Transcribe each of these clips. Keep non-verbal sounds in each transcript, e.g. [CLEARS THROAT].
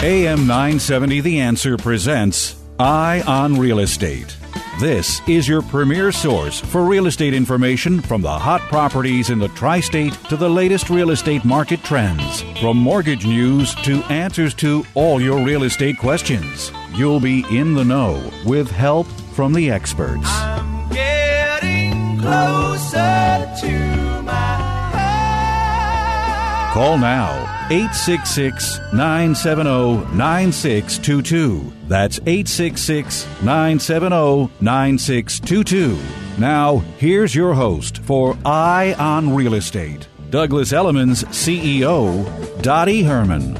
AM 970 The Answer presents Eye on Real Estate. This is your premier source for real estate information from the hot properties in the tri state to the latest real estate market trends. From mortgage news to answers to all your real estate questions. You'll be in the know with help from the experts. I'm getting closer to my Call now 866 970 9622. That's 866 970 9622. Now, here's your host for Eye on Real Estate, Douglas Elliman's CEO, Dottie Herman.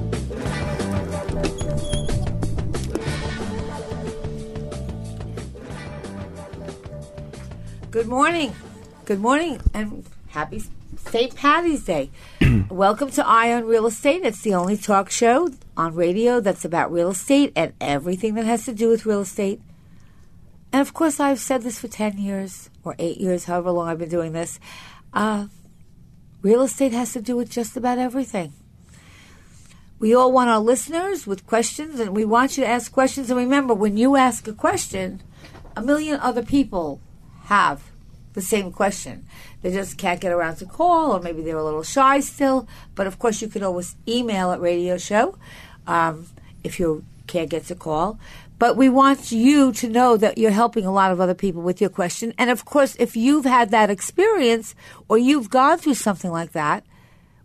Good morning. Good morning and happy St. Patty's Day. Welcome to Eye on Real Estate. It's the only talk show on radio that's about real estate and everything that has to do with real estate. And of course, I've said this for 10 years or 8 years, however long I've been doing this. Uh, real estate has to do with just about everything. We all want our listeners with questions, and we want you to ask questions. And remember, when you ask a question, a million other people have the same question. They just can't get around to call, or maybe they're a little shy still. But of course, you can always email at radio show um, if you can't get to call. But we want you to know that you're helping a lot of other people with your question. And of course, if you've had that experience or you've gone through something like that,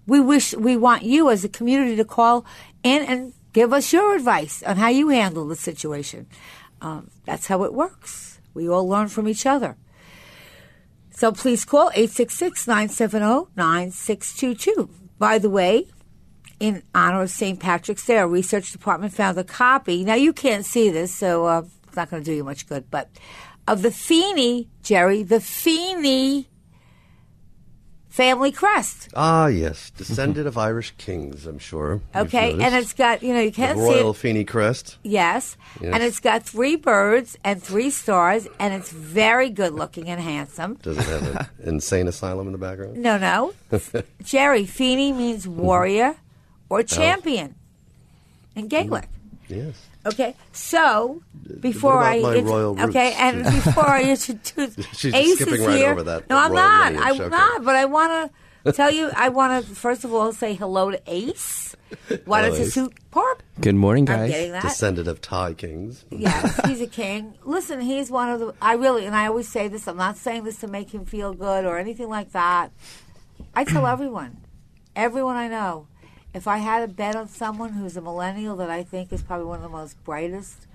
we wish we want you as a community to call in and give us your advice on how you handle the situation. Um, that's how it works. We all learn from each other. So please call 866 970 9622. By the way, in honor of St. Patrick's Day, our research department found a copy. Now, you can't see this, so uh, it's not going to do you much good, but of the Feeney, Jerry, the Feeney family crest. Ah, yes, descendant of Irish kings. I'm sure. Okay, and it's got, you know, you can't see royal it. Feeney crest. Yes. Yes. And it's got three birds and three stars, and it's very good looking and handsome. Does it have an [LAUGHS] insane asylum in the background? No, no. [LAUGHS] Jerry, Feeney means warrior or champion in Gaelic. Yes. Okay, so before I my int- okay, and [LAUGHS] before I introduce [LAUGHS] She's Ace skipping is right here. over that no, I'm not. lineage, I'm okay. not. But I want to [LAUGHS] tell you. I want to first of all say hello to Ace. Wanted Hello, to Ace. suit Parp. Good morning, I'm guys. getting that. Descendant of Thai kings. Yes, he's a king. Listen, he's one of the. I really, and I always say this. I'm not saying this to make him feel good or anything like that. I tell [CLEARS THROAT] everyone, everyone I know, if I had a bet on someone who's a millennial that I think is probably one of the most brightest,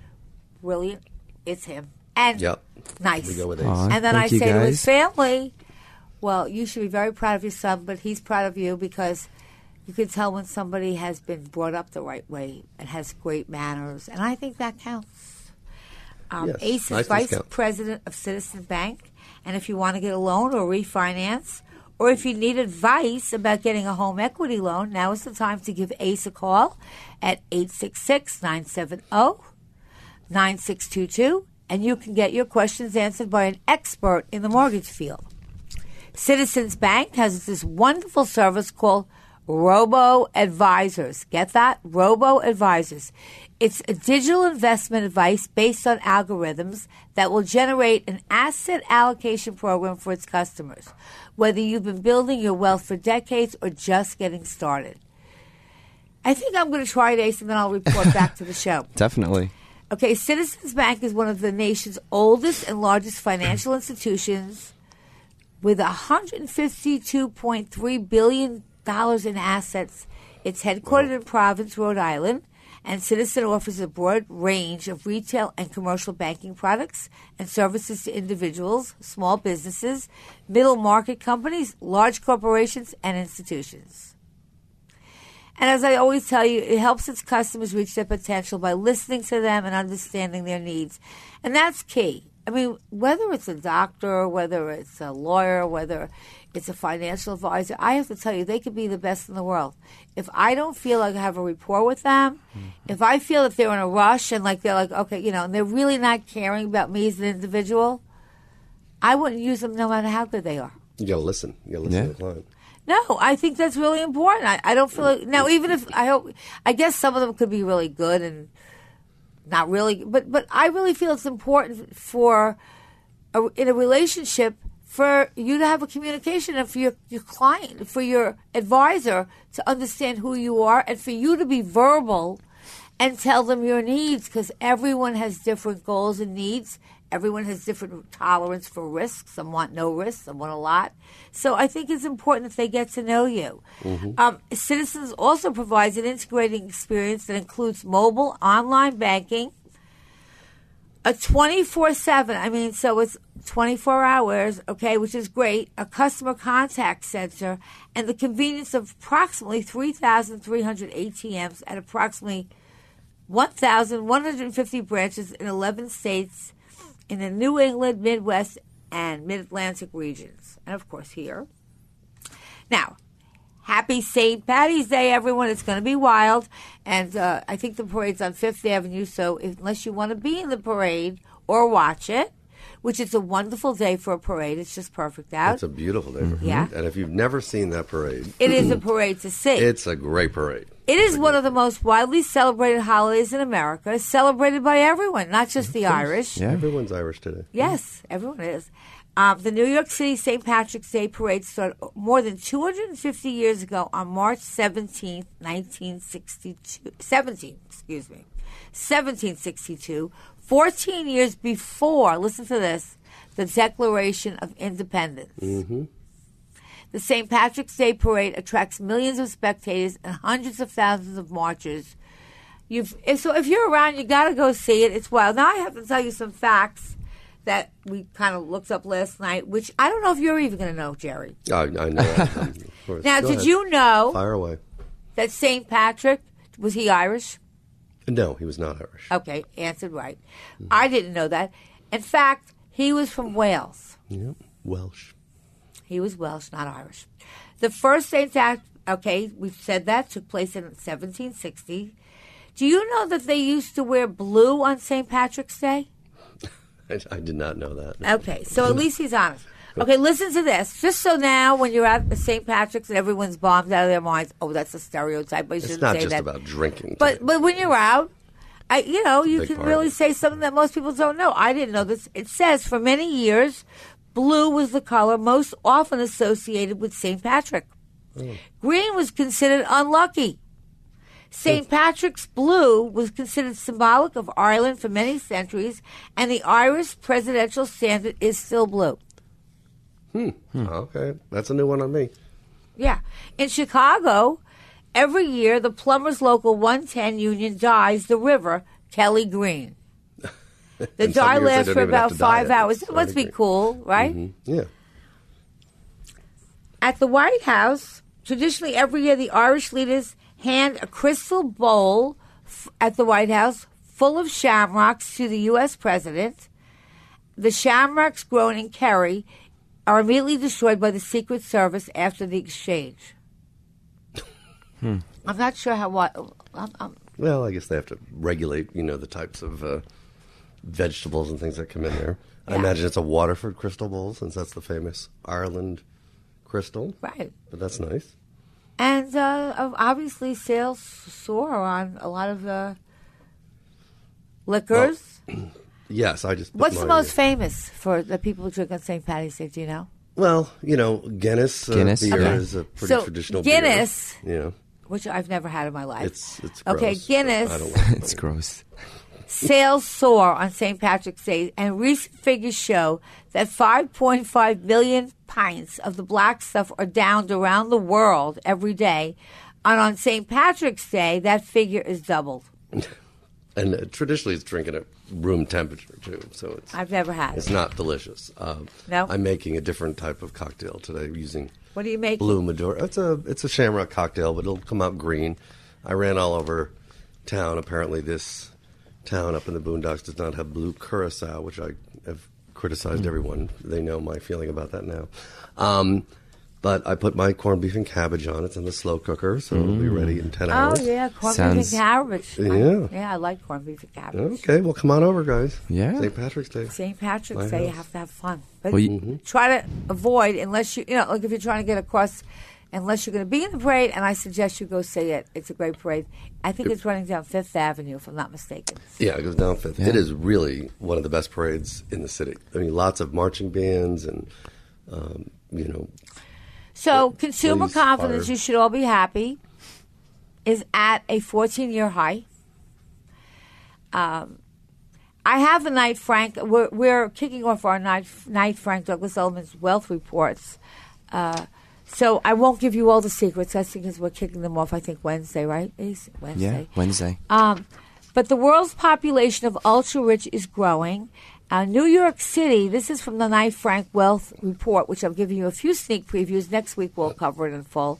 brilliant, it's him. And Yep. nice. We go with Ace. And then I thank you, say to his family, well, you should be very proud of your son, but he's proud of you because you can tell when somebody has been brought up the right way and has great manners. And I think that counts. Um, Yes, Ace is nice vice discount. president of Citizen Bank. And if you want to get a loan or refinance, or if you need advice about getting a home equity loan, now is the time to give Ace a call at 866 970 9622, and you can get your questions answered by an expert in the mortgage field. Citizens Bank has this wonderful service called Robo Advisors. Get that? Robo Advisors. It's a digital investment advice based on algorithms that will generate an asset allocation program for its customers, whether you've been building your wealth for decades or just getting started. I think I'm going to try it, Ace, and then I'll report [LAUGHS] back to the show. Definitely. Okay, Citizens Bank is one of the nation's oldest and largest financial [CLEARS THROAT] institutions with $152.3 billion in assets. It's headquartered in Providence, Rhode Island, and Citizen offers a broad range of retail and commercial banking products and services to individuals, small businesses, middle market companies, large corporations, and institutions. And as I always tell you, it helps its customers reach their potential by listening to them and understanding their needs. And that's key. I mean, whether it's a doctor, whether it's a lawyer, whether it's a financial advisor, I have to tell you, they could be the best in the world. If I don't feel like I have a rapport with them, mm-hmm. if I feel that they're in a rush and like they're like, okay, you know, and they're really not caring about me as an individual, I wouldn't use them no matter how good they are. You gotta listen. You gotta listen Yeah. to the client. No, I think that's really important. I, I don't feel like now. Even if I hope, I guess some of them could be really good and not really, but but I really feel it's important for a, in a relationship for you to have a communication and for your your client, for your advisor to understand who you are, and for you to be verbal and tell them your needs because everyone has different goals and needs. Everyone has different tolerance for risk. Some want no risk, some want a lot. So I think it's important that they get to know you. Um, Citizens also provides an integrating experience that includes mobile, online banking, a 24 7 i mean so it's 24 hours okay which is great. A customer contact center and the convenience of approximately 3300 atms at approximately 1150 branches in 11 states in the new england midwest and mid-atlantic regions and of course here. Now Happy St. Patty's Day, everyone. It's going to be wild. And uh, I think the parade's on Fifth Avenue. So unless you want to be in the parade or watch it, which is a wonderful day for a parade, it's just perfect out. It's a beautiful day. for Yeah. And if you've never seen that parade, it is a parade to see. it's a great parade. It is one of the most widely celebrated holidays in America. It's celebrated by everyone, not just the Irish. Yeah. Everyone's Irish today. Yes, everyone is. Um, the New York City St. Patrick's Day Parade started more than 250 years ago on March 17th, 1962. 17, excuse me. 1762, 14 years before, listen to this, the Declaration of Independence. The St. Patrick's Day Parade attracts millions of spectators and hundreds of thousands of marchers. You've, so if you're around, you got to go see it. It's wild. Now I have to tell you some facts that we kind of looked up last night, which I don't know if you're even going to know, Jerry. I, I know. [LAUGHS] Now, Go did ahead. you know Fire away. that St. Patrick was he Irish? No, he was not Irish. Okay, answered right. I didn't know that. In fact, he was from Wales. Yep. Welsh. He was Welsh, not Irish. The first St. Patrick, okay, we've said that, took place in 1760. Do you know that they used to wear blue on St. Patrick's Day? I, I did not know that. Okay, so at least he's honest. Okay, listen to this. Just so now, when you're at St. Patrick's and everyone's bombed out of their minds, oh, that's a stereotype. But you It's shouldn't not say just that. about drinking. But but when you're out, I you know you can part really say something that most people don't know. I didn't know this. It says for many years, blue was the color most often associated with St. Patrick. Oh. Green was considered unlucky. St. Patrick's blue was considered symbolic of Ireland for many centuries, and the Irish presidential standard is still blue. Hmm. Okay, that's a new one on me. Yeah. In Chicago, every year the Plumbers Local 110 union dyes the river Kelly Green. [LAUGHS] The dye lasts for about five hours. It's That must be already great. cool, right? Yeah. At the White House, traditionally every year the Irish leaders hand a crystal bowl f- at the White House full of shamrocks to the U.S. president. The shamrocks grown in Kerry are immediately destroyed by the Secret Service after the exchange. I'm not sure how what. I'm, I'm, Well, I guess they have to regulate, you know, the types of uh, vegetables and things that come in there. I imagine it's a Waterford crystal bowl, since that's the famous Ireland crystal. right. But that's nice. And uh, obviously, sales soar on a lot of uh, liquors. [CLEARS THROAT] Yes, I just. What's the my- most famous for the people who drink on St. Patty's Day? Do you know? Well, you know, Guinness, uh, Guinness. beer Okay. is a pretty So, traditional Guinness- beer. You know, Which I've never had in my life. it's it's okay. gross, but Guinness I don't like. [LAUGHS] It's gross. Sales soar on St. Patrick's Day, and recent figures show that 5.5 million pints of the black stuff are downed around the world every day. And on St. Patrick's Day, that figure is doubled. [LAUGHS] And uh, traditionally, it's drinking at room temperature too, so it's I've never had it's it. not delicious. Um, No? I'm making a different type of cocktail today using What do you make? Blue Maduro. It's a it's a shamrock cocktail, but it'll come out green. I ran all over town. Apparently, this town up in the boondocks does not have blue curacao, which I have criticized everyone. They know my feeling about that now. Um, but I put my corned beef and cabbage on. It's in the slow cooker, so it'll be ready in ten Oh hours. Oh, yeah, corned Sounds- beef and cabbage. I- Yeah. yeah, I like corned beef and cabbage. Okay, well, come on over, guys. Yeah. St. Patrick's Day. St. Patrick's My Day, you house. have to have fun. But Well, you- try to avoid, unless you, you know, like if you're trying to get across, unless you're going to be in the parade, and I suggest you go see it. It's a great parade. I think it's running down Fifth Avenue, if I'm not mistaken. Yeah, it goes down Fifth. It is really one of the best parades in the city. I mean, lots of marching bands and, um, you know, So, consumer confidence, fire. you should all be happy, is at a 14 year high. Um, I have a Knight Frank. We're, we're kicking off our night, Knight Frank Douglas Elliman's wealth reports. Uh, so I won't give you all the secrets. That's because we're kicking them off. I think Wednesday, right? Ace? Yeah, Wednesday. Wednesday. Um, but the world's population of ultra rich is growing. Uh, New York City, this is from the Knight Frank Wealth Report, which I'm giving you a few sneak previews. Next week we'll cover it in full.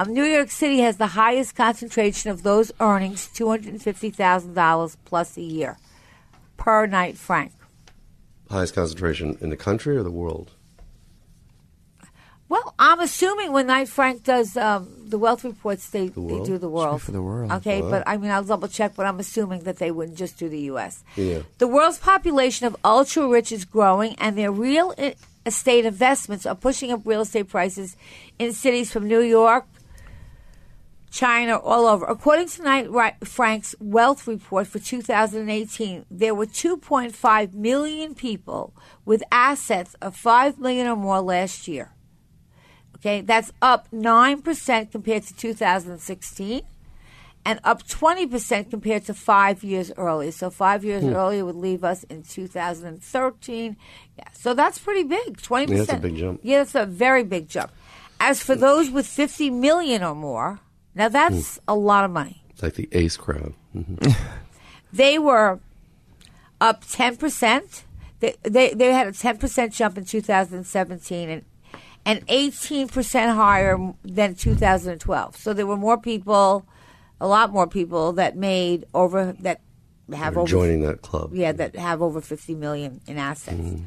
Um, New York City has the highest concentration of those earnings, $250,000 plus a year per Knight Frank. highest concentration in the country or the world. Well, I'm assuming when Knight Frank does um, the wealth reports, they, they do the world. for the world. Okay, but I mean, I'll double check, but I'm assuming that they wouldn't just do the U.S. Yeah. The world's population of ultra rich is growing, and their real estate investments are pushing up real estate prices in cities from New York, China, all over. According to Knight Frank's wealth report for 2018, there were 2.5 million people with assets of 5 million or more last year. Okay, that's up 9% compared to 2016 and up 20% compared to five years earlier. So, five years Hmm. earlier would leave us in 2013. Yeah, so that's pretty big 20%. Yeah, that's a big jump. Yeah, that's a very big jump. As for those with 50 million or more, now that's Hmm. a lot of money. It's like the ace crowd. hmm [LAUGHS] They were up 10%. They, they, they had a 10% jump in 2017 and, and 18% higher than 2012. So there were more people, a lot more people that made over, that have They're over. joining that club. Yeah, that have over 50 million in assets. Mm-hmm.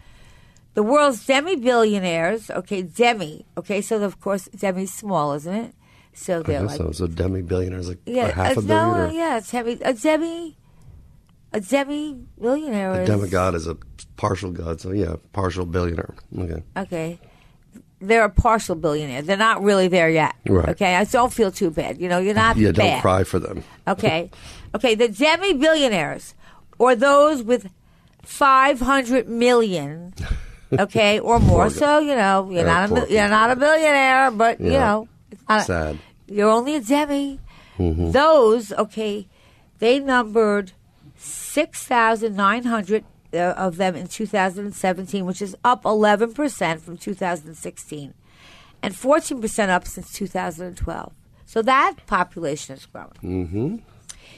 The world's demi billionaires, okay, demi, okay, so of course demi's small, isn't it? So I they're guess like so. So demi billionaires like yeah, half a billion no, or yeah, it's heavy. A demi, a demi billionaire. a demigod is a partial god. So yeah, partial billionaire. Okay. okay. They're a partial billionaire. They're not really there yet. Right. Okay, I don't feel too bad. You know, you're not Yeah, bad. don't cry for them. Okay, [LAUGHS] okay. The demi billionaires, or those with five hundred million, [LAUGHS] okay, or more. So you know, you're not a you're not a billionaire, but you know, it's not Sad. you're only a demi. Mm-hmm. Those, okay, they numbered 6,900 uh, uh, of them in 2017, which is up 11% from 2016 and 14% up since 2012. So that population is growing. Mm-hmm.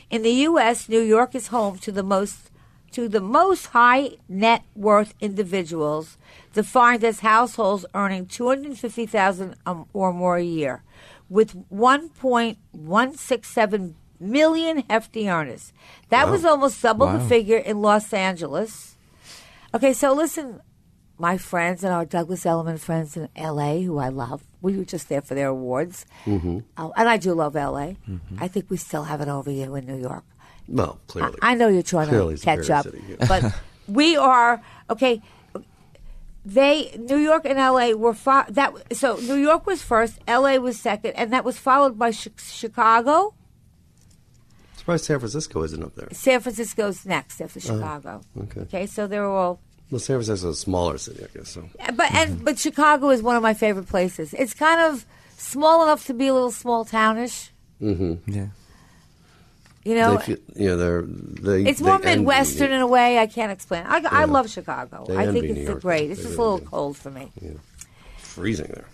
In the U.S., New York is home to the most to the most high net worth individuals, defined as households earning 250,000 um, or more a year, with 1.167 million hefty earners. That was almost double the figure in Los Angeles. Okay, so listen, my friends and our Douglas Elliman friends in L.A., who I love. We were just there for their awards, Mm-hmm. oh, and I do love L.A. I think we still have it over you in New York. Well, clearly. I, I know you're trying Clearly to catch up, city, yeah. but [LAUGHS] we are okay. They New York and L.A. were fo- that so New York was first, L.A. was second, and that was followed by Chi- Chicago. Surprised San Francisco isn't up there. San Francisco's next after Chicago. Oh, okay. Okay, so they're all. Well, San Francisco is a smaller city, I guess. So But and but Chicago is one of my favorite places. It's kind of small enough to be a little small townish. Mm-hmm. Yeah. You know, they feel, you know, they're they. it's more they envy Midwestern you. in a way. I can't explain. I, I love Chicago. They I think envy it's New the York. great. It's They just a really little do. cold for me. freezing there.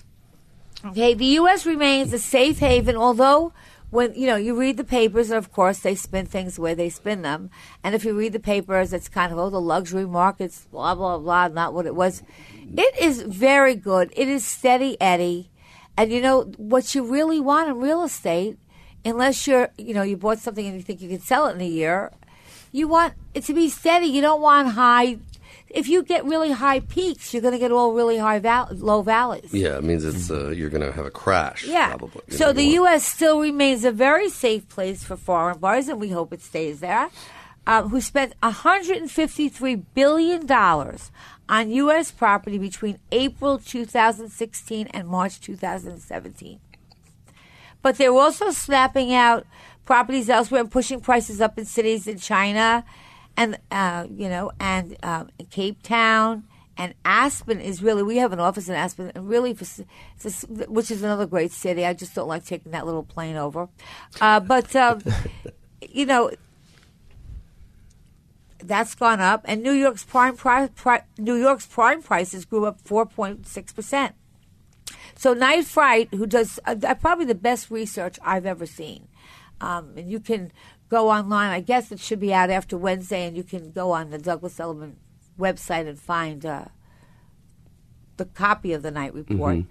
Okay, the U.S. remains a safe haven, although when you know you read the papers, and of course they spin things where they spin them. And if you read the papers, it's kind of oh the luxury markets, blah blah blah, not what it was. It is very good. It is steady Eddie. And you know what you really want in real estate, unless you're you know you bought something and you think you can sell it in a year, you want it to be steady. You don't want high. If you get really high peaks, you're going to get all really high val- low valleys. Yeah, it means it's uh, you're going to have a crash. Yeah. Probably. You So know, the U.S. still remains a very safe place for foreign buyers, and we hope it stays there. Uh, who spent 153 billion dollars on U.S. property between April 2016 and March 2017. But they're also snapping out properties elsewhere and pushing prices up in cities in China, and uh, you know, and um, Cape Town and Aspen is really. We have an office in Aspen, and really, for, a which is another great city. I just don't like taking that little plane over, uh, but um, [LAUGHS] you know. That's gone up, and New York's prime pri- pri- New York's prime prices grew up four point six percent. So Knight Frank, who does uh, probably the best research I've ever seen, um, and you can go online. I guess it should be out after Wednesday, and you can go on the Douglas Elliman website and find uh, the copy of the Knight report.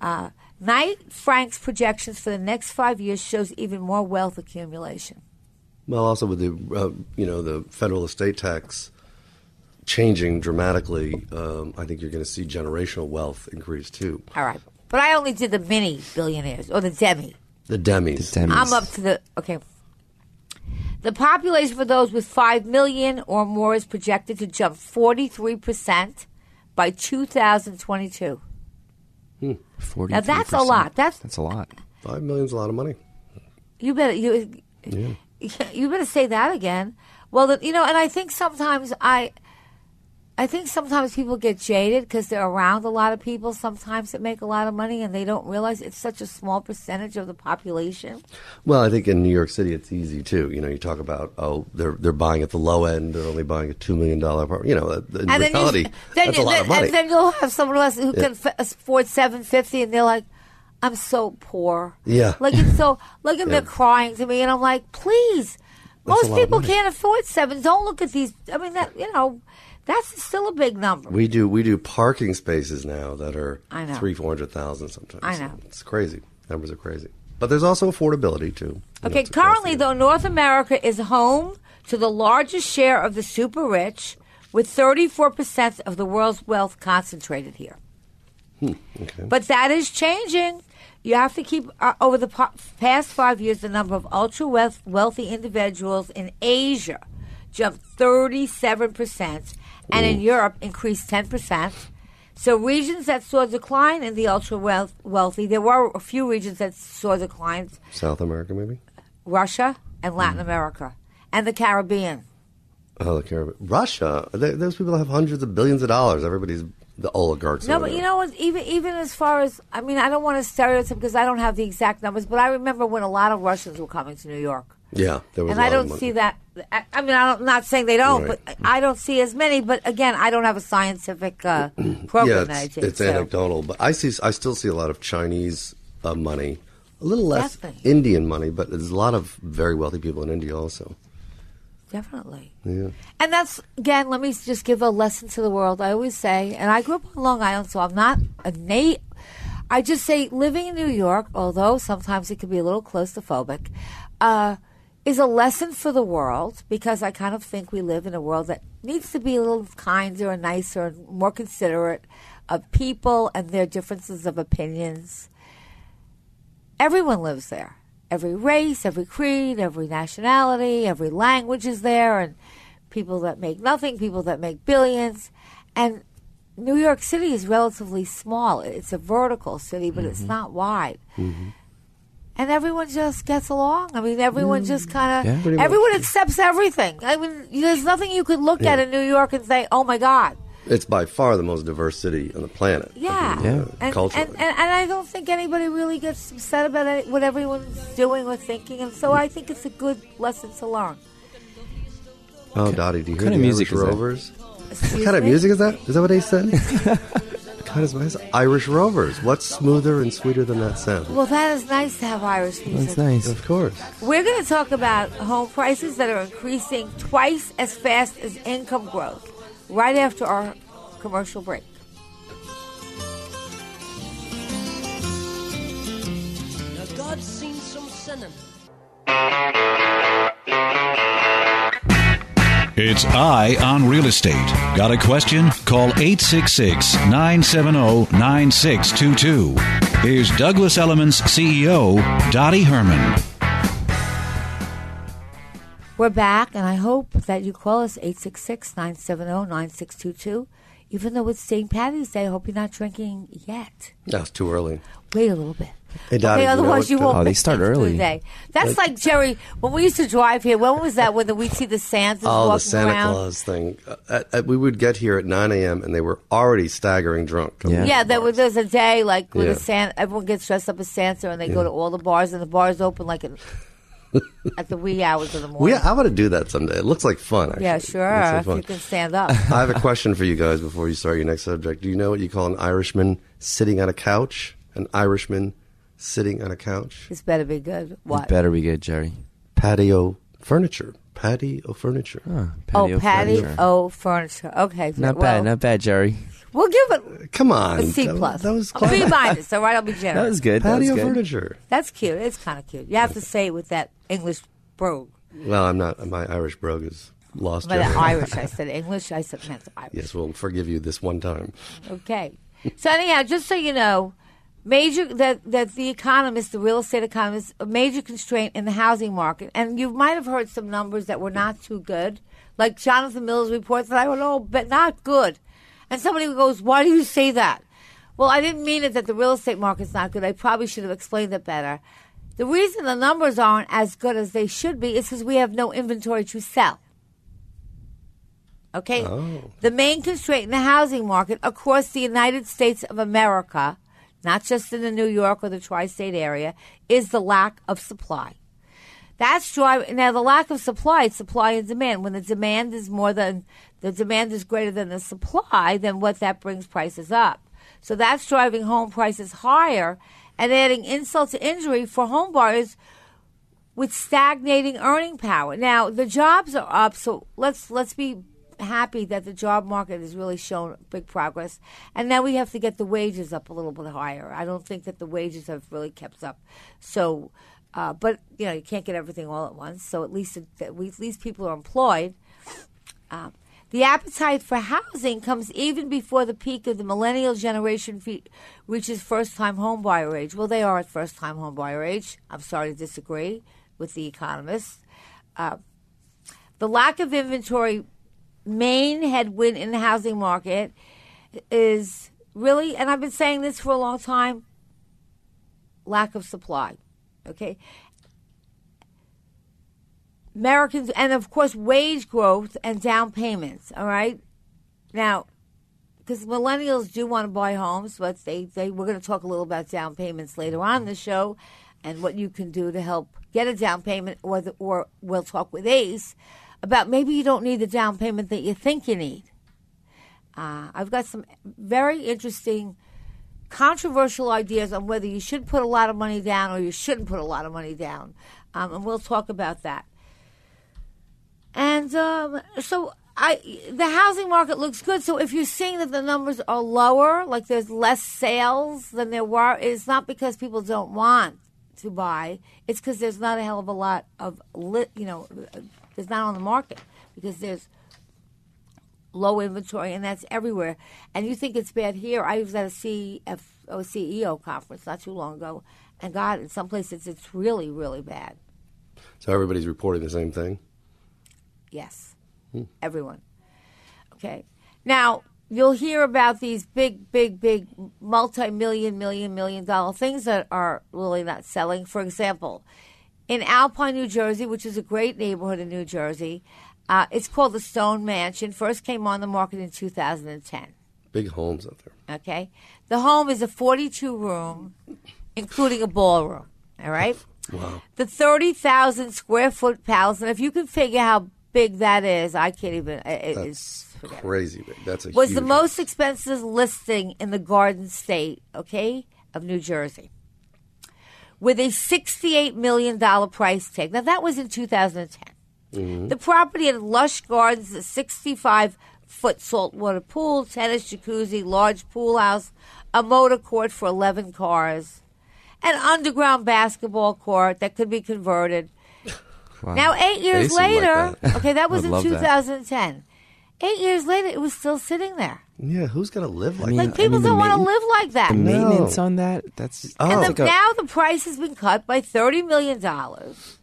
Uh, Knight Frank's projections for the next five years shows even more wealth accumulation. Well, also with the uh, you know the federal estate tax changing dramatically, um, I think you're going to see generational wealth increase too. All right, but I only did the mini billionaires or the demi. The demis. Demis. I'm up to the okay. The population for those with five million or more is projected to jump 43 percent by 2022. Hmm, Forty. Now that's a lot. That's that's a lot. Five million's a lot of money. you better you Yeah. [LAUGHS] you better say that again. Well, you know, and I think sometimes I. I think sometimes people get jaded because they're around a lot of people sometimes that make a lot of money and they don't realize it's such a small percentage of the population. Well, I think in New York City it's easy too. You know, you talk about oh they're they're buying at the low end, they're only buying a two million dollar apartment. You know, in and reality, then, you, [LAUGHS] then, that's you, a lot then, of money. and then you'll have someone else who Yeah. can afford seven fifty, and they're like, "I'm so poor." Yeah. like it's so. Look at [LAUGHS] Yeah. they're crying to me, and I'm like, "Please, most lot of people can't afford seven. Don't look at these. I mean, that you know, that's still a big number." we do we do parking spaces now that are I know. three four hundred thousand sometimes. I know. it's crazy. Numbers are crazy, but there's also affordability too. You know, Okay, currently, though, North America is home to the largest share of the super rich, with 34% of the world's wealth concentrated here. Hmm, Okay. But that is changing. You have to keep, uh, over the pa- past five years, the number of ultra wealth- wealthy individuals in Asia jumped 37%, and in Europe increased 10%. So regions that saw decline in the ultra wealth- wealthy, there were a few regions that saw declines. South America maybe. Russia and Latin Mm. America and the Caribbean. Oh, the Caribbean. Russia. They, those people have hundreds of billions of dollars. Everybody's the oligarchs. No, but you know what? Even even as far as I mean, I don't want to stereotype because I don't have the exact numbers, but I remember when a lot of Russians were coming to New York, Yeah, there was. and a I don't see that. I, I mean, I'm not saying they don't, Right. but I don't see as many. But again, I don't have a scientific uh, program Yeah, that I it's, take. it's so- anecdotal, but I see. I still see a lot of Chinese uh, money, a little less Definitely. Indian money, but there's a lot of very wealthy people in India also. Definitely. Yeah. And that's again. Let me just give a lesson to the world. I always say, and I grew up on Long Island, so I'm not a Nate. I just say living in New York, although sometimes it can be a little claustrophobic, uh, is a lesson for the world because I kind of think we live in a world that needs to be a little kinder and nicer and more considerate of people and their differences of opinions. Everyone lives there. Every race, every creed, every nationality, every language is there, and people that make nothing, people that make billions. And New York City is relatively small. It's a vertical city, but it's mm-hmm. not wide. Mm-hmm. And everyone just gets along. I mean, everyone just mm. kind Yeah, of, much. everyone accepts everything. I mean, there's nothing you could look at in New York and say, oh my God. It's by far the most diverse city on the planet. Yeah. I mean, Yeah. uh, And, culturally. and, and, and I don't think anybody really gets upset about it, what everyone's doing or thinking. And so I think it's a good lesson to learn. oh, Dottie, do you hear kind the of music Irish? Rovers? What kind of music is that? Is that what they said? kind of nice. Irish Rovers. What's smoother and sweeter than that sound? Well, that is nice to have Irish music. That's nice. Of course. We're going to talk about home prices that are increasing twice as fast as income growth right after our commercial break. 深。It's Eye on Real Estate. Got a question? Call 866 970 9622. Here's Douglas Elliman's CEO, Dottie Herman. We're back, and I hope that you call us 866 970 9622. Even though it's St. Patty's Day, I hope you're not drinking yet. No, it's too early. Wait a little bit. Hey, Dottie, okay, you know otherwise you won't. Oh, they start early. the day. That's like Jerry when we used to drive here. When was that? When the, we'd see the Santas Oh, walking the Santa around. Claus thing. Uh, uh, we would get here at 9 a.m. and they were already staggering drunk. Yeah. Yeah, there was bars. there's a day like with Yeah. a Santa. Everyone gets dressed up as Santa, and they go to all the bars, and the bars open like at, at the wee hours of the morning. Yeah, I want to do that someday. It looks like fun. Actually. Yeah, sure. looks like If you can stand up. [LAUGHS] I have a question for you guys before you start your next subject. Do you know what you call an Irishman sitting on a couch? An Irishman sitting on a couch? This better be good. What? It better be good, Jerry. Patio furniture. Patio furniture. Huh, oh, patio patio furniture. oh furniture. Okay, Not well, bad, not bad, Jerry. We'll give it uh, Come on. a C plus. That was a B close. minus. All right, I'll be generous. That was good. That was Patio good. furniture. That's cute. It's kind of cute. You have to say it with that English brogue. Well, I'm not. My Irish brogue is lost. But Jerry. Irish, I said English. I said meant Irish. Yes, we'll forgive you this one time. Okay. So anyhow, just so you know, major that that the economist, the real estate economist, a major constraint in the housing market, and you might have heard some numbers that were not too good, like Jonathan Miller reports that I don't know, but not good. And somebody goes, "Why do you say that?" Well, I didn't mean it that the real estate market's not good. I probably should have explained it better. The reason the numbers aren't as good as they should be is because we have no inventory to sell. Okay? Oh. The main constraint in the housing market across the United States of America, not just in the New York or the tri state area, is the lack of supply. That's driving now the lack of supply, supply and demand. When the demand is more than the demand is greater than the supply, then what that brings prices up. So that's driving home prices higher and adding insult to injury for home buyers with stagnating earning power. Now the jobs are up, so let's let's be happy that the job market has really shown big progress. And now we have to get the wages up a little bit higher. I don't think that the wages have really kept up. So, uh, but you know, you can't get everything all at once. So at least at least people are employed. Um, the appetite for housing comes even before the peak of the millennial generation fe- reaches first-time home buyer age. Well, they are at first-time home buyer age. I'm sorry to disagree with the economists. Uh, the lack of inventory, main headwind in the housing market, is really, and I've been saying this for a long time, lack of supply. Okay, Americans, and of course, wage growth and down payments. All right, now, because millennials do want to buy homes, but they, they we're going to talk a little about down payments later on the show, and what you can do to help get a down payment, or the, or we'll talk with Ace about maybe you don't need the down payment that you think you need. Uh, I've got some very interesting controversial ideas on whether you should put a lot of money down or you shouldn't put a lot of money down. Um, and we'll talk about that. And um, so I, the housing market looks good. So if you're seeing that the numbers are lower, like there's less sales than there were, it's not because people don't want to buy. It's because there's not a hell of a lot of, lit, you know, there's not on the market because there's low inventory, and that's everywhere. And you think it's bad here? I was at a CFO CEO conference not too long ago, and God, in some places it's really, really bad. So everybody's reporting the same thing. Yes, hmm. everyone. Okay. Now you'll hear about these big, big, big, multi-million, million, million dollar things that are really not selling. For example, in Alpine, New Jersey, which is a great neighborhood in New Jersey, uh, it's called the Stone Mansion. First came on the market in 2010. Big homes out there. Okay, the home is a 42 room, including a ballroom. All right. [LAUGHS] Wow. The 30,000 square foot palace, and if you can figure how big that is, I can't even. It, it's That's crazy big. That's a was the most expensive listing in the Garden State, okay, of New Jersey, with a $68 million price tag. Now, that was in 2010. Mm-hmm. The property had lush gardens, a 65 foot saltwater pool, tennis jacuzzi, large pool house, a motor court for 11 cars, an underground basketball court that could be converted. [LAUGHS] Wow. Now, eight years They seem like later, that. [LAUGHS] okay, that was [LAUGHS] in love that. 2010. Eight years later, it was still sitting there. Yeah, who's gonna live like mean, Like that? people mean, don't want to live like that. the maintenance No. on that, that's Oh. And the, like a- now the price has been cut by thirty million dollars.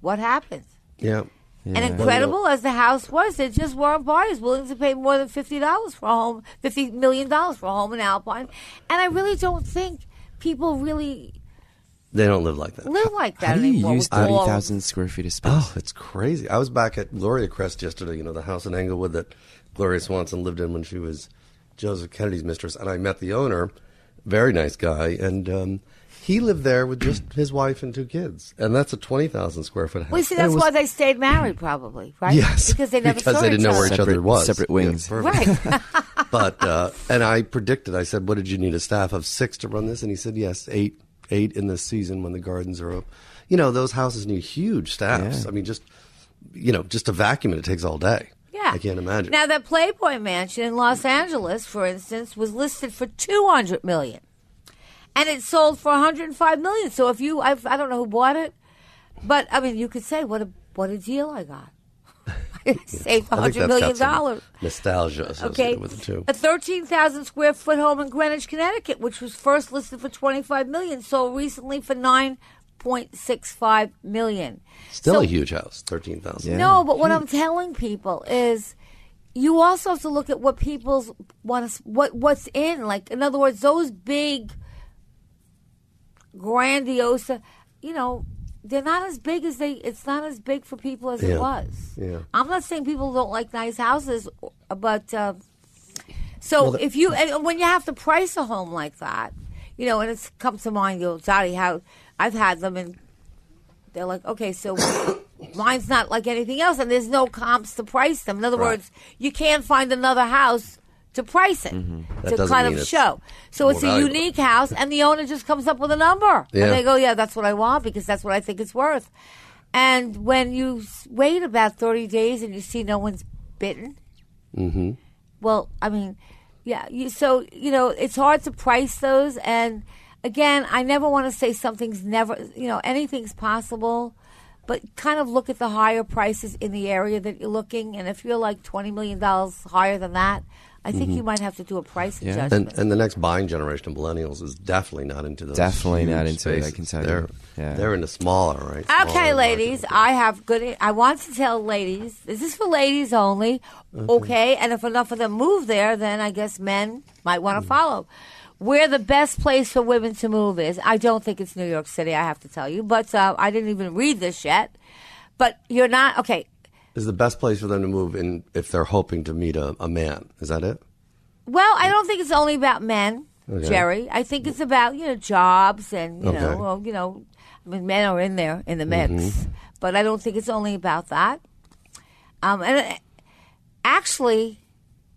What happened? Yeah. And incredible as the house was, there just weren't buyers willing to pay more than fifty dollars for a home, fifty million dollars for a home in Alpine. And I really don't think people really They don't live like that. live like that How do you anymore. use with thirty thousand square feet of space? Oh, it's crazy. I was back at Gloria Crest yesterday, you know, the house in Englewood that Gloria Swanson lived in when she was Joseph Kennedy's mistress. And I met the owner, very nice guy, and um, he lived there with just [CLEARS THROAT] his wife and two kids. And that's a 20,000 square foot house. Well, see, that's was- why they stayed married, probably, right? Yes. because they never because saw they didn't know other. where each other was. separate wings. perfect. Right. [LAUGHS] [LAUGHS] but uh, and I predicted. I said, "What did you need a staff of six to run this?" And he said, "Yes, eight, eight in this season when the gardens are up." You know, those houses need huge staffs. Yeah. I mean, just you know, just to vacuum it, it takes all day. Yeah. I can't imagine. Now that Playboy mansion in Los Angeles, for instance, was listed for two hundred million, and it sold for one hundred and five million. So if you, I've, I don't know who bought it, but I mean, you could say what a what a deal I got. [LAUGHS] I saved I hundred think that's million got some dollars. nostalgia associated Okay, with it too. a thirteen thousand square foot home in Greenwich, Connecticut, which was first listed for twenty five million, sold recently for nine point six five million. Still So- a huge house, thirteen thousand. Yeah. no, but what I'm telling people is, you also have to look at what people's want what what's in. Like, in other words, those big, grandiose, you know, they're not as big as they. It's not as big for people as Yeah. it was. Yeah. I'm not saying people don't like nice houses, but uh, so if you and when you have to price a home like that, you know, and it's comes to mind, you know, Dottie, how I've had them and they're like, okay, so [COUGHS] mine's not like anything else, and there's no comps to price them. In other Right. words, you can't find another house to price it That to kind of show. So it's a unique house, and the owner just comes up with a number, Yeah. and they go, yeah, that's what I want because that's what I think it's worth. And when you wait about thirty days and you see no one's bitten, Mm-hmm. well, I mean, yeah. You, so you know, it's hard to price those. And again, I never want to say something's never. You know, anything's possible, but kind of look at the higher prices in the area that you're looking. And if you're like twenty million dollars higher than that, I think you might have to do a pricing Yeah. judgment. And, and the next buying generation of millennials is definitely not into those. Definitely not huge into it, I spaces. can tell you. they're, Yeah. They're into smaller, right? Okay, Smaller, ladies. I have good. I want to tell ladies. This is for ladies only. Okay. and if enough of them move there, then I guess men might want to Mm. follow. Where the best place for women to move is, I don't think it's New York City. I have to tell you, but uh, I didn't even read this yet. But you're not okay. Is the best place for them to move in if they're hoping to meet a, a man. Is that it? Well, I don't think it's only about men, Okay. Jerry. I think it's about you know jobs and you Okay. know well, you know, I mean men are in there in the mix, Mm-hmm. but I don't think it's only about that. Um, and uh, actually,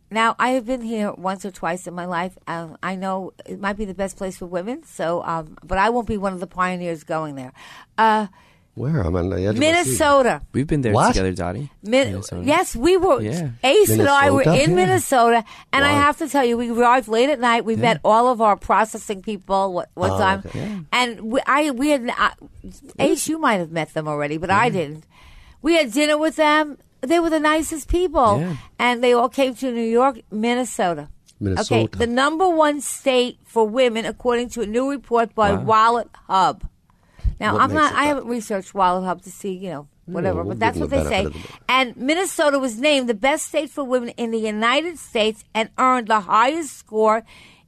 now I have been here once or twice in my life. Um, I know it might be the best place for women, so um, but I won't be one of the pioneers going there. Uh, Where? I'm on the edge of. Minnesota. We've been there What? together, Dottie. Min- Minnesota. yes, we were. Yeah. Ace and I were Minnesota? in Yeah. Minnesota, and I Wow. have to tell you, we arrived late at night. We met all of our processing people one, one Oh, time, okay. Yeah. and we, I we had uh, Ace. You might have met them already, but I didn't. We had dinner with them. They were the nicest people, Yeah. and they all came to New York, Minnesota. Minnesota. Okay, the number one state for women, according to a new report by Wallet Hub. Now, What I'm not. I haven't researched Wallet Hub to see, you know, whatever, we'll but that's what they say. the. And Minnesota was named the best state for women in the United States and earned the highest score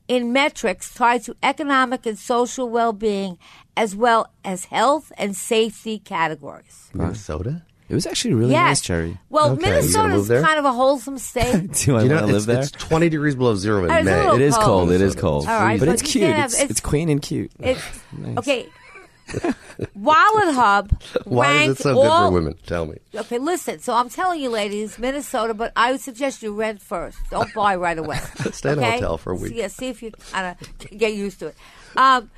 in metrics tied to economic and social well-being, as well as health and safety categories. Hmm. Minnesota. It was actually really yes. nice, Jerry. Well, Okay, Minnesota is kind of a wholesome state. [LAUGHS] Do I You want to live there? it's 20 degrees below zero in it's May. It is cold. cold. It is cold. All right, but but it's cute. have- It's, it's- it's quaint and cute. It's [SIGHS] Nice. okay. [LAUGHS] Wallet Hub Why is it so good all. for women? Tell me. Okay, listen. So I'm telling you, ladies, Minnesota, but I would suggest you rent first. Don't buy right away. [LAUGHS] Stay in a hotel for a week. Yeah, see if you uh, get used to it. Um,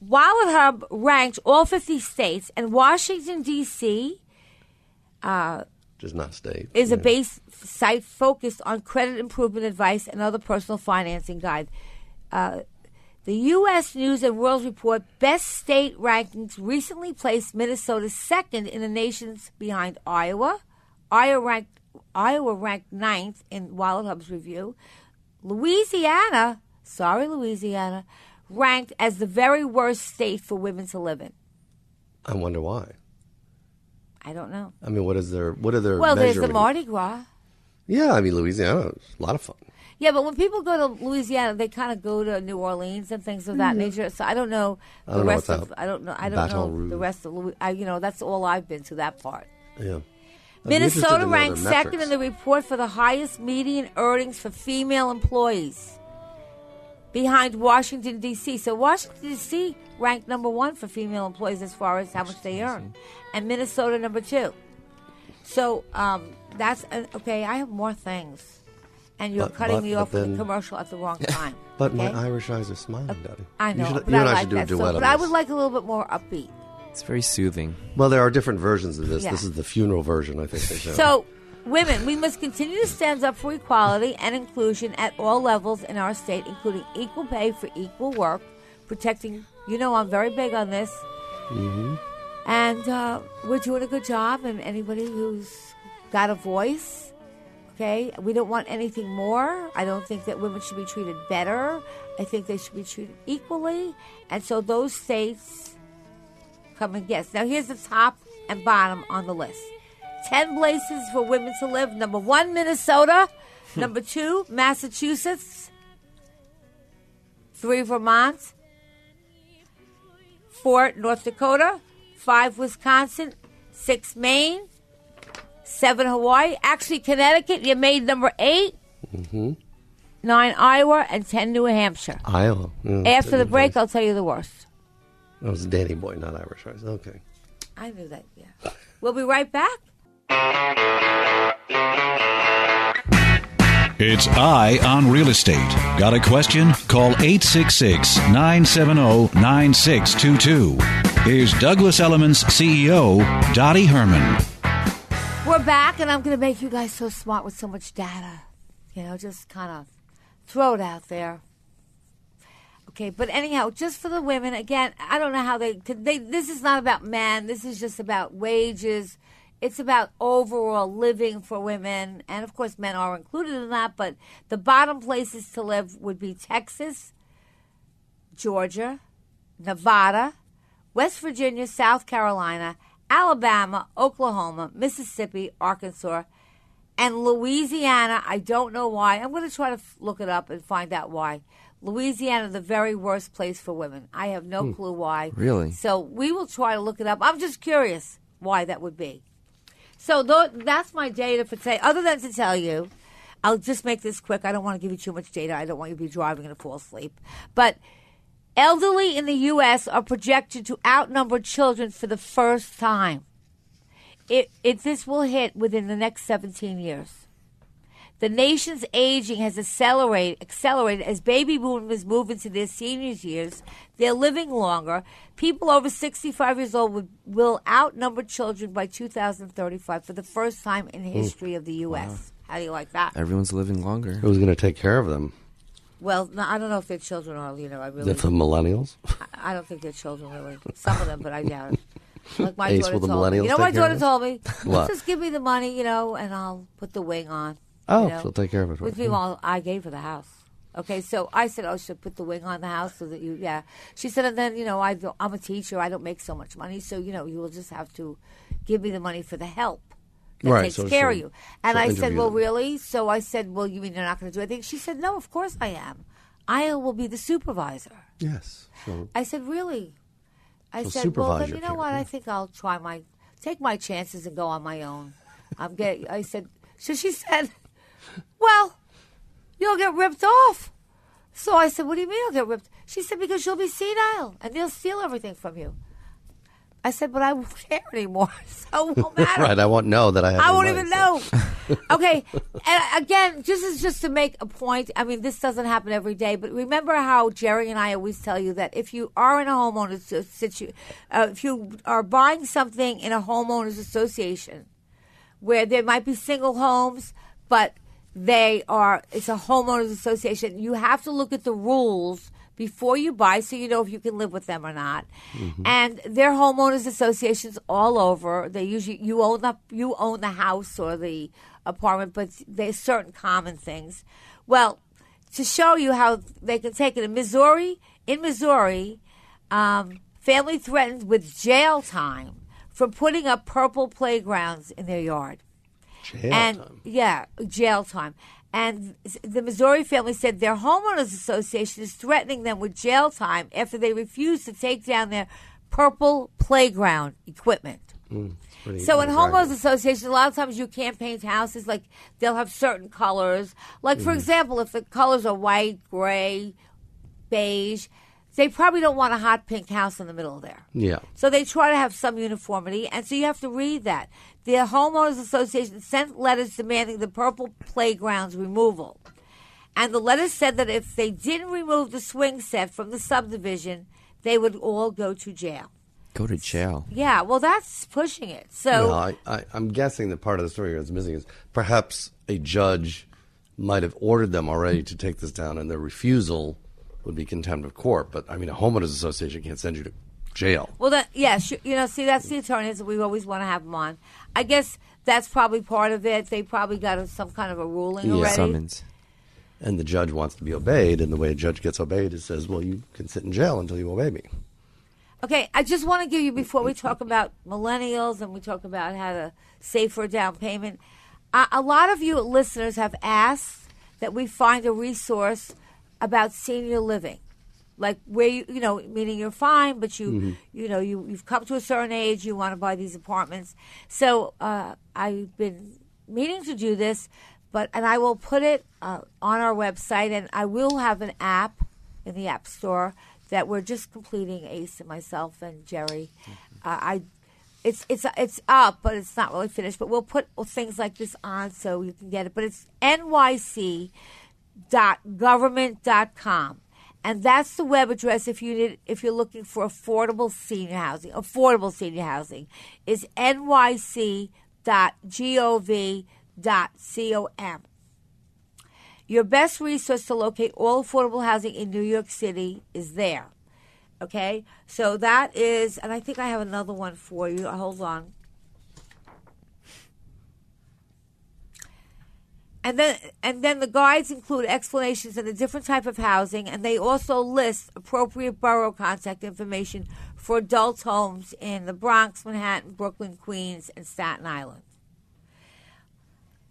Wallet Hub ranked all 50 states, and Washington D.C. Just not state. is a base site focused on credit improvement advice and other personal financing guide. Uh, The U.S. News and World Report Best State Rankings recently placed Minnesota second in the nation's behind Iowa. Iowa ranked, Iowa ranked ninth in Wallet Hub's review. Louisiana, sorry, Louisiana, ranked as the very worst state for women to live in. I wonder why. I don't know. I mean, what is their what are their Well, there's the measuring? Mardi Gras. Yeah, I mean Louisiana, is a lot of fun. Yeah, but when people go to Louisiana, they kind of go to New Orleans and things of that nature. So I don't know the don't rest what's of. I don't know. I don't know Rouge. the rest of. Louis, I, you know, that's all I've been to that part. Yeah. Minnesota know ranked second in the report for the highest median earnings for female employees, behind Washington D.C. So Washington D.C. ranked number one for female employees as far as how much they earn, and Minnesota number two. So um, that's uh, okay. I have more things, and you're But- cutting but- me but off with then- the commercial at the wrong [LAUGHS] time. But my? Irish eyes are smiling, Daddy. I know, You, should, but you I and I like should do that. a duet So, on but I would like a little bit more upbeat. It's very soothing. Well, there are different versions of this. Yeah. This is the funeral version, I think they [LAUGHS] show. So, women, we must continue to stand up for equality and inclusion at all levels in our state, including equal pay for equal work, protecting. You know, I'm very big on this, Mm-hmm. and uh, we're doing a good job. And anybody who's got a voice. Okay, we don't want anything more. I don't think that women should be treated better. I think they should be treated equally. And so those states come and guess. Now, here's the top and bottom on the list 10 places for women to live. Number one, Minnesota. [LAUGHS] Number two, Massachusetts. Three, Vermont. Four, North Dakota. Five, Wisconsin. Six, Maine. Seven, Hawaii. Actually, Connecticut, you made number 8 Mm-hmm. Nine, Iowa. And ten, New Hampshire. Iowa. Yeah, After the break, voice. I'll tell you the worst. That was Danny Boy, not Irish eyes. Okay. I knew that, yeah. We'll be right back. It's Eye on Real Estate. Got a question? Call 866 970 9622. Here's Douglas Elliman's CEO, Dottie Herman. We're back, and I'm going to make you guys so smart with so much data. You know, just kind of throw it out there. Okay, but anyhow, just for the women, again, I don't know how they, they. This is not about men. This is just about wages. It's about overall living for women, and of course, men are included in that. But the bottom places to live would be Texas, Georgia, Nevada, West Virginia, South Carolina, Alabama, Oklahoma, Mississippi, Arkansas, and Louisiana. I don't know why. I'm going to try to look it up and find out why. Louisiana, the very worst place for women. I have no hmm. clue why. Really? So we will try to look it up. I'm just curious why that would be. So tho- that's my data for today. Other than to tell you, I'll just make this quick. I don't want to give you too much data. I don't want you to be driving and fall asleep. But elderly in the U.S. are projected to outnumber children for the first time. It, it this will hit within the next 17 years. The nation's aging has accelerated, accelerated as baby boomers move into their seniors years. They're living longer. People over 65 years old would, will outnumber children by 2035 for the first time in the history of the U.S. How do you like that? Everyone's living longer. Who's going to take care of them? Well, I don't know if their children are. You know, I really, The, the millennials? I don't think they're children really. Some of them, but I doubt it. Like my Ace, daughter will the told me. You know, my take care of daughter told me, What? just give me the money, you know, and I'll put the wing on. Oh, you know, she'll take care of it. for With me, well, I gave her the house. Okay, so I said, "Oh, she'll put the wing on the house so that you." Yeah, she said, and then you know, I I'm a teacher. I don't make so much money, so you know, you will just have to give me the money for the help that Right, takes so care of you. And I said, "Well, them. really?" So I said, "Well, you mean you're not going to do anything?" She said, "No, of course I am. I will be the supervisor." Yes. she'll- I said, "Really?" I She'll said, "Well, then you know care, what? yeah. I think I'll try my take my chances and go on my own." I'm get. I said. So she said, "Well, you'll get ripped off." So I said, "What do you mean I'll get ripped?" She said, "Because you'll be senile and they'll steal everything from you." I said, "But I won't care anymore, [LAUGHS] so it won't [LAUGHS] matter." Right, I won't know that I have I won't even know. [LAUGHS] okay, and again, just is just to make a point. I mean, this doesn't happen every day, but remember how Jerry and I always tell you that if you are in a homeowners situation, uh, if you are buying something in a homeowners association, where there might be single homes, but they are it's a homeowners association. You have to look at the rules before you buy, so you know if you can live with them or not. And their homeowners associations all over. They usually you own the you own the house or the apartment, but there's certain common things. Well, to show you how they can take it in Missouri, in Missouri, um, family threatened with jail time for putting up purple playgrounds in their yard. Jail and time. yeah, jail time. And the Missouri family said their homeowners association is threatening them with jail time after they refuse to take down their purple playground equipment. Pretty So in homeowners associations, a lot of times you can't paint houses like they'll have certain colors. Like Mm-hmm. for example, if the colors are white, gray, beige, they probably don't want a hot pink house in the middle there. Yeah. So they try to have some uniformity, and so you have to read that. The homeowners association sent letters demanding the purple playgrounds removal. And the letters said that if they didn't remove the swing set from the subdivision, they would all go to jail. Go to jail. Yeah, well, that's pushing it. So No, I, I, I'm guessing that part of the story that's missing is perhaps a judge might have ordered them already to take this down, and their refusal would be contempt of court. But I mean, a homeowners association can't send you to jail. Well, that yeah, sure, you know, see, that's the attorneys that we always want to have them on. I guess that's probably part of it. They probably got a, some kind of a ruling Yeah. already. Summons. And the judge wants to be obeyed, and the way a judge gets obeyed is says, "Well, you can sit in jail until you obey me." Okay, I just want to give you before we talk about millennials and we talk about how to save for a down payment. A, a lot of you listeners have asked that we find a resource about senior living, like where you you know, meaning you're fine, but you you know you you've come to a certain age, you want to buy these apartments. So uh, I've been meaning to do this, but and I will put it uh, on our website, and I will have an app in the App Store that we're just completing. Ace and myself and Jerry. Uh, I, it's it's it's up, but it's not really finished. But we'll put things like this on so you can get it. But it's nyc And that's the web address if you need if you're looking for affordable senior housing. Affordable senior housing is nyc dot gov dot com. Your best resource to locate all affordable housing in New York City is there. Okay? So that is, and I think I have another one for you. Hold on. And then, and then the guides include explanations of the different type of housing, and they also list appropriate borough contact information for adult homes in the Bronx, Manhattan, Brooklyn, Queens, and Staten Island.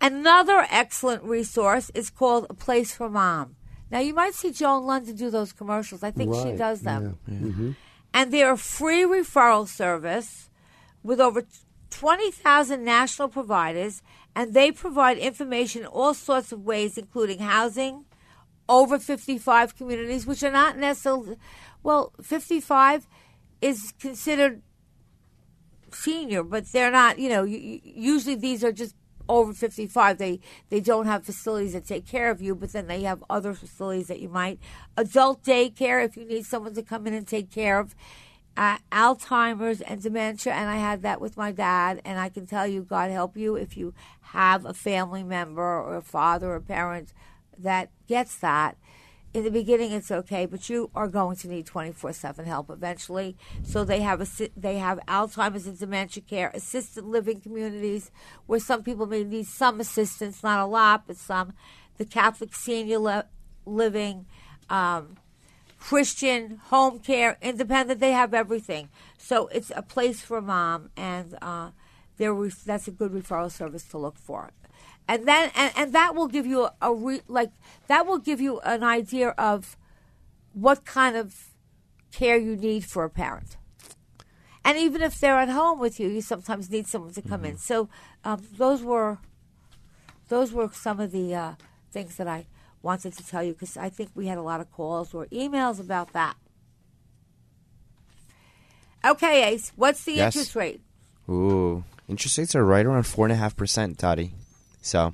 Another excellent resource is called A Place for Mom. Now, you might see Joan Lunden do those commercials. I think she does them. yeah. Mm-hmm. And they're a free referral service with over 20,000 national providers, and they provide information in all sorts of ways, including housing, over 55 communities, which are not necessarily, well, 55 is considered senior, but they're not. You know, usually these are just over fifty five. They they don't have facilities that take care of you, but then they have other facilities that you might adult daycare if you need someone to come in and take care of. Uh, Alzheimer's and dementia, and I had that with my dad. And I can tell you, God help you if you have a family member or a father or parent that gets that in the beginning it's okay, but you are going to need 24/7 help eventually. So they have a, they have Alzheimer's and dementia care, assisted living communities where some people may need some assistance, not a lot, but some. The Catholic senior li- living, um, Christian home care, independent. They have everything. So it's a place for mom, and uh, they're ref- that's a good referral service to look for and then and, and that will give you a, a re, like that will give you an idea of what kind of care you need for a parent and even if they're at home with you you sometimes need someone to come in so um, those were those were some of the uh, things that i wanted to tell you because i think we had a lot of calls or emails about that okay ace what's the Yes. interest rate Ooh, interest rates are right around four and a half percent, Dottie. So,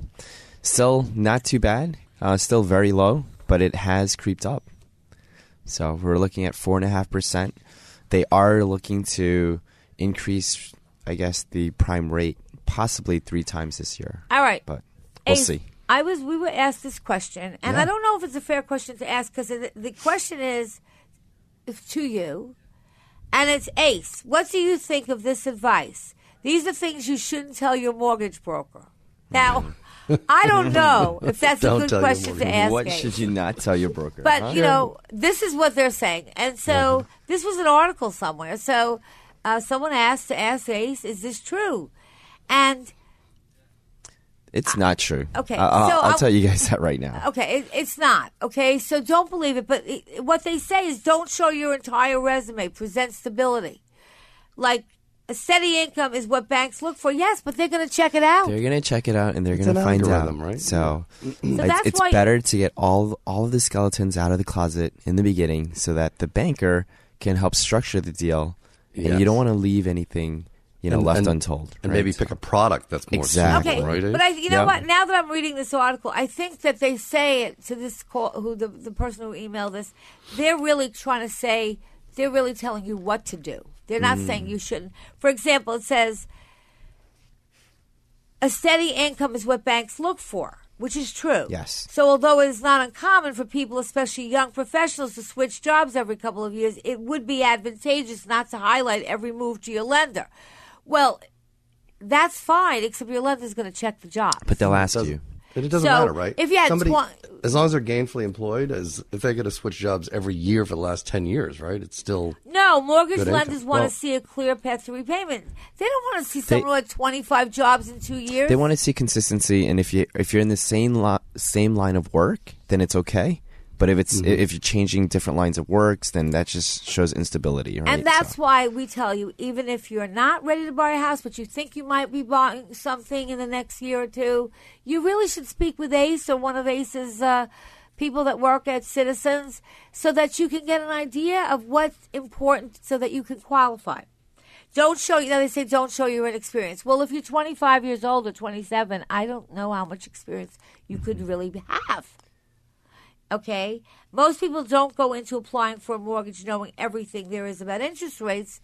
still not too bad. Uh, still very low, but it has creeped up. So we're looking at four and a half percent. They are looking to increase, I guess, the prime rate possibly three times this year. all right But we'll Ace, see. I was we were asked this question, and Yeah. I don't know if it's a fair question to ask because the, the question is, to you, and it's Ace. What do you think of this advice? These are things you shouldn't tell your mortgage broker. Now, I don't [LAUGHS] know if that's a good question to ask. what Ace. should you not tell your broker? But huh? you know, this is what they're saying, and so this was an article somewhere. So uh, someone asked to ask Ace, "Is this true?" And it's not true. Okay, I- I'll, so I'll I'll- tell you guys that right now. Okay, it, it's not. Okay, so don't believe it. But it, what they say is don't show your entire resume. Present stability. Like a steady income is what banks look for. Yes, but they're going to check it out. They're gonna check it out and they're gonna find out. algorithm, right? So, it's, it's better to get all all of the skeletons out of the closet in the beginning, so that the banker can help structure the deal, and you don't want to leave anything you know And- left and- untold. and right? maybe pick a product that's more Exactly. Okay, suitable, right? but I, you know Yeah. what? Now that I'm reading this article, I think that they say it to this call, who the the person who emailed this. They're really trying to say they're really telling you what to do. They're not Mm. saying you shouldn't. For example, it says a steady income is what banks look for, which is true. Yes. So although it is not uncommon for people, especially young professionals, to switch jobs every couple of years, it would be advantageous not to highlight every move to your lender. Well, that's fine, except your lender's going to check the job. but they'll ask you. But it doesn't So, matter, right? if you had Somebody, twen- as long as they're gainfully employed, as if they get to switch jobs every year for the last ten years, right? It's still No, mortgage Good lenders income. want Well- to see a clear path to repayment. They don't want to see someone with had 25 jobs in two years. They want to see consistency, and if you if you're in the same lo- same line of work, then it's okay. But if it's if you're changing different lines of works, then that just shows instability, right? And that's So- why we tell you, even if you're not ready to buy a house, but you think you might be buying something in the next year or two, you really should speak with Ace or one of Ace's uh, people that work at Citizens so that you can get an idea of what's important so that you can qualify. Don't show, you know, they say don't show your inexperience. Well, if you're 25 years old or 27, I don't know how much experience you could really have. Okay? Most people don't go into applying for a mortgage knowing everything there is about interest rates,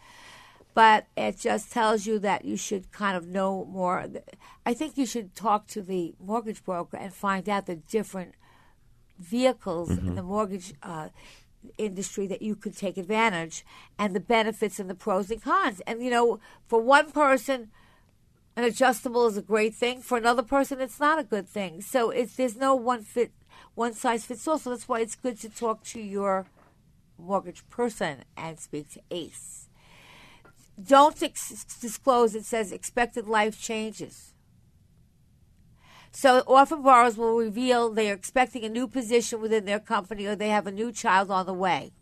but it just tells you that you should kind of know more. I think you should talk to the mortgage broker and find out the different vehicles in the mortgage uh, industry that you could take advantage and the benefits and the pros and cons. And, you know, for one person, an adjustable is a great thing. For another person, it's not a good thing. So it's there's no one fit, one size fits all. So that's why it's good to talk to your mortgage person and speak to ACE. Don't ex- disclose. It says expected life changes. So often borrowers will reveal they are expecting a new position within their company or they have a new child on the way.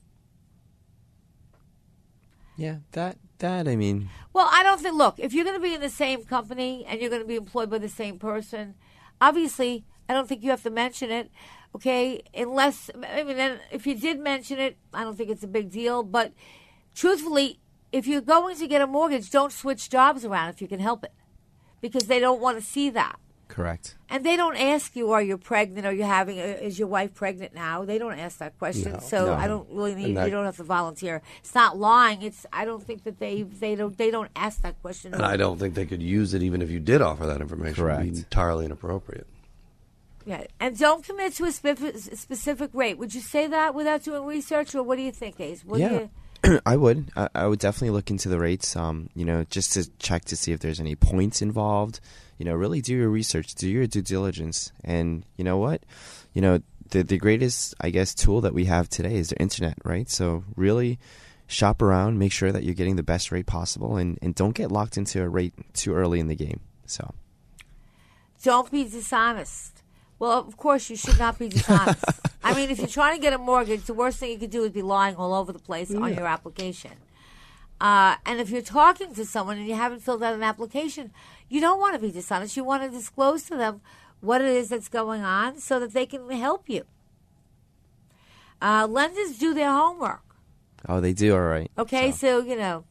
yeah, that that I mean, Well, I don't think. Look, if you're going to be in the same company and you're going to be employed by the same person, obviously, I don't think you have to mention it. Okay, unless I mean, then if you did mention it, I don't think it's a big deal. But truthfully, if you're going to get a mortgage, don't switch jobs around if you can help it, because they don't want to see that. correct. And they don't ask you, are you pregnant? Are you having? uh, Is your wife pregnant now? They don't ask that question. No, so no. I don't really need. That- you don't have to volunteer. It's not lying. It's. I don't think that they. They don't. They don't ask that question. and I don't think they could use it even if you did offer that information. It would be Correct. entirely inappropriate. Yeah, and don't commit to a spe- specific rate. Would you say that without doing research, or what do you think, Ace? What yeah, you, [CLEARS THROAT] I would. I, I would definitely look into the rates. Um, you know, just to check to see if there's any points involved. You know, really do your research, do your due diligence, and you know what, you know, the the greatest, I guess, tool that we have today is the internet, right? So really shop around, make sure that you're getting the best rate possible, and and don't get locked into a rate too early in the game. So don't be dishonest. Well, of course, you should not be [LAUGHS] dishonest. I mean, if you're trying to get a mortgage, the worst thing you could do is be lying all over the place on your application. Uh, and if you're talking to someone and you haven't filled out an application, you don't want to be dishonest. You want to disclose to them what it is that's going on so that they can help you. Uh, lenders do their homework. oh, they do all right. Okay, so, you know,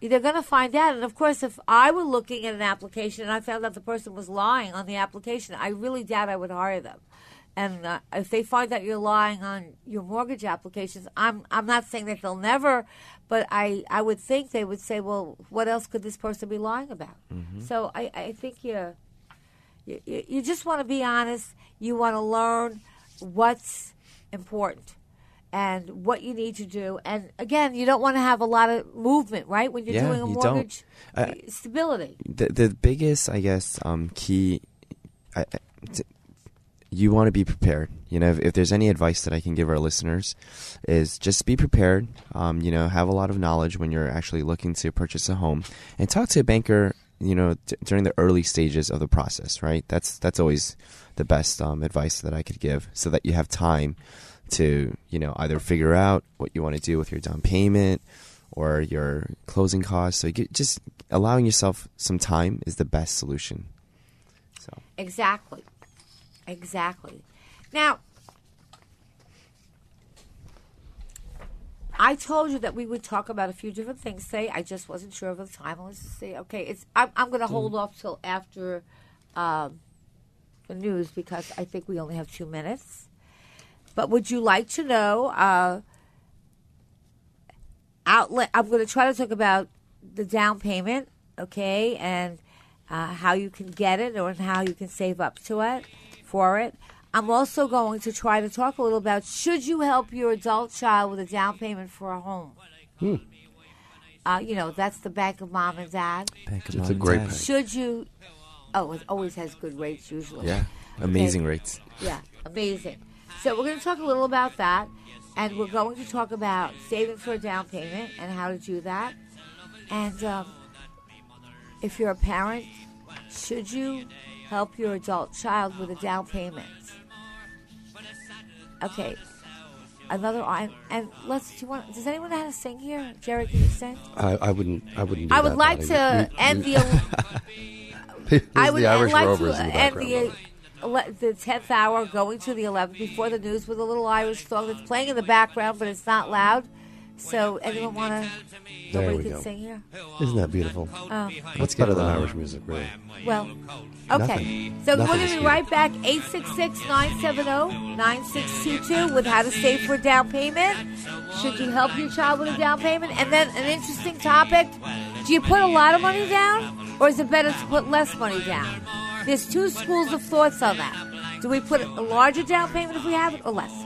they're going to find out. And of course, if I were looking at an application and I found out the person was lying on the application, I really doubt I would hire them. And uh, if they find out you're lying on your mortgage applications, I'm I'm not saying that they'll never, but I, I would think they would say, well, what else could this person be lying about? So I, I think You, you, you just want to be honest. You want to learn what's important and what you need to do. And again, you don't want to have a lot of movement, right? When you're Yeah, doing a you mortgage, I- stability. the the biggest, I guess, um, key. I, t- you want to be prepared. You know, if, if there's any advice that I can give our listeners, is just be prepared. Um, you know, have a lot of knowledge when you're actually looking to purchase a home, and talk to a banker. You know, d- during the early stages of the process, right? That's that's always the best um, advice that I could give, so that you have time to you know either figure out what you want to do with your down payment or your closing costs. So get, just allowing yourself some time is the best solution. So Exactly. Exactly. Now, I told you that we would talk about a few different things today. I just wasn't sure of the time. Let's just say, okay, it's. I'm, I'm going to hold off till after um, the news because I think we only have two minutes. But would you like to know uh, outlet? I'm going to try to talk about the down payment, okay, and uh, how you can get it or how you can save up to it for it. I'm also going to try to talk a little about should you help your adult child with a down payment for a home. Uh, you know, that's the bank of mom and dad. Bank of It's Mom a great bank. Should you? Oh, it always has good rates usually. Yeah, amazing rates. Yeah, amazing. So we're going to talk a little about that, and we're going to talk about saving for a down payment and how to do that. And um, if you're a parent, should you help your adult child with a down payment? Okay. Another and, and let's. Do you want? Does anyone know how to sing here? Jerry, can you sing? I, I wouldn't. I wouldn't. Do I would that, like to end the. [LAUGHS] I would like to end the ele- the tenth hour, going to the eleventh before the news with a little Irish song that's playing in the background, but it's not loud. So anyone want to? There Nobody we can go. sing here. Isn't that beautiful? Oh, That's better than Irish music, really. well, okay. Nothing. So we're going to be right back. 866-970-9622 with how to save for a down payment. Should you help your child with a down payment? And then an interesting topic: Do you put a lot of money down, or is it better to put less money down? There's two schools of thoughts on that. Do we put a larger down payment if we have it, or less?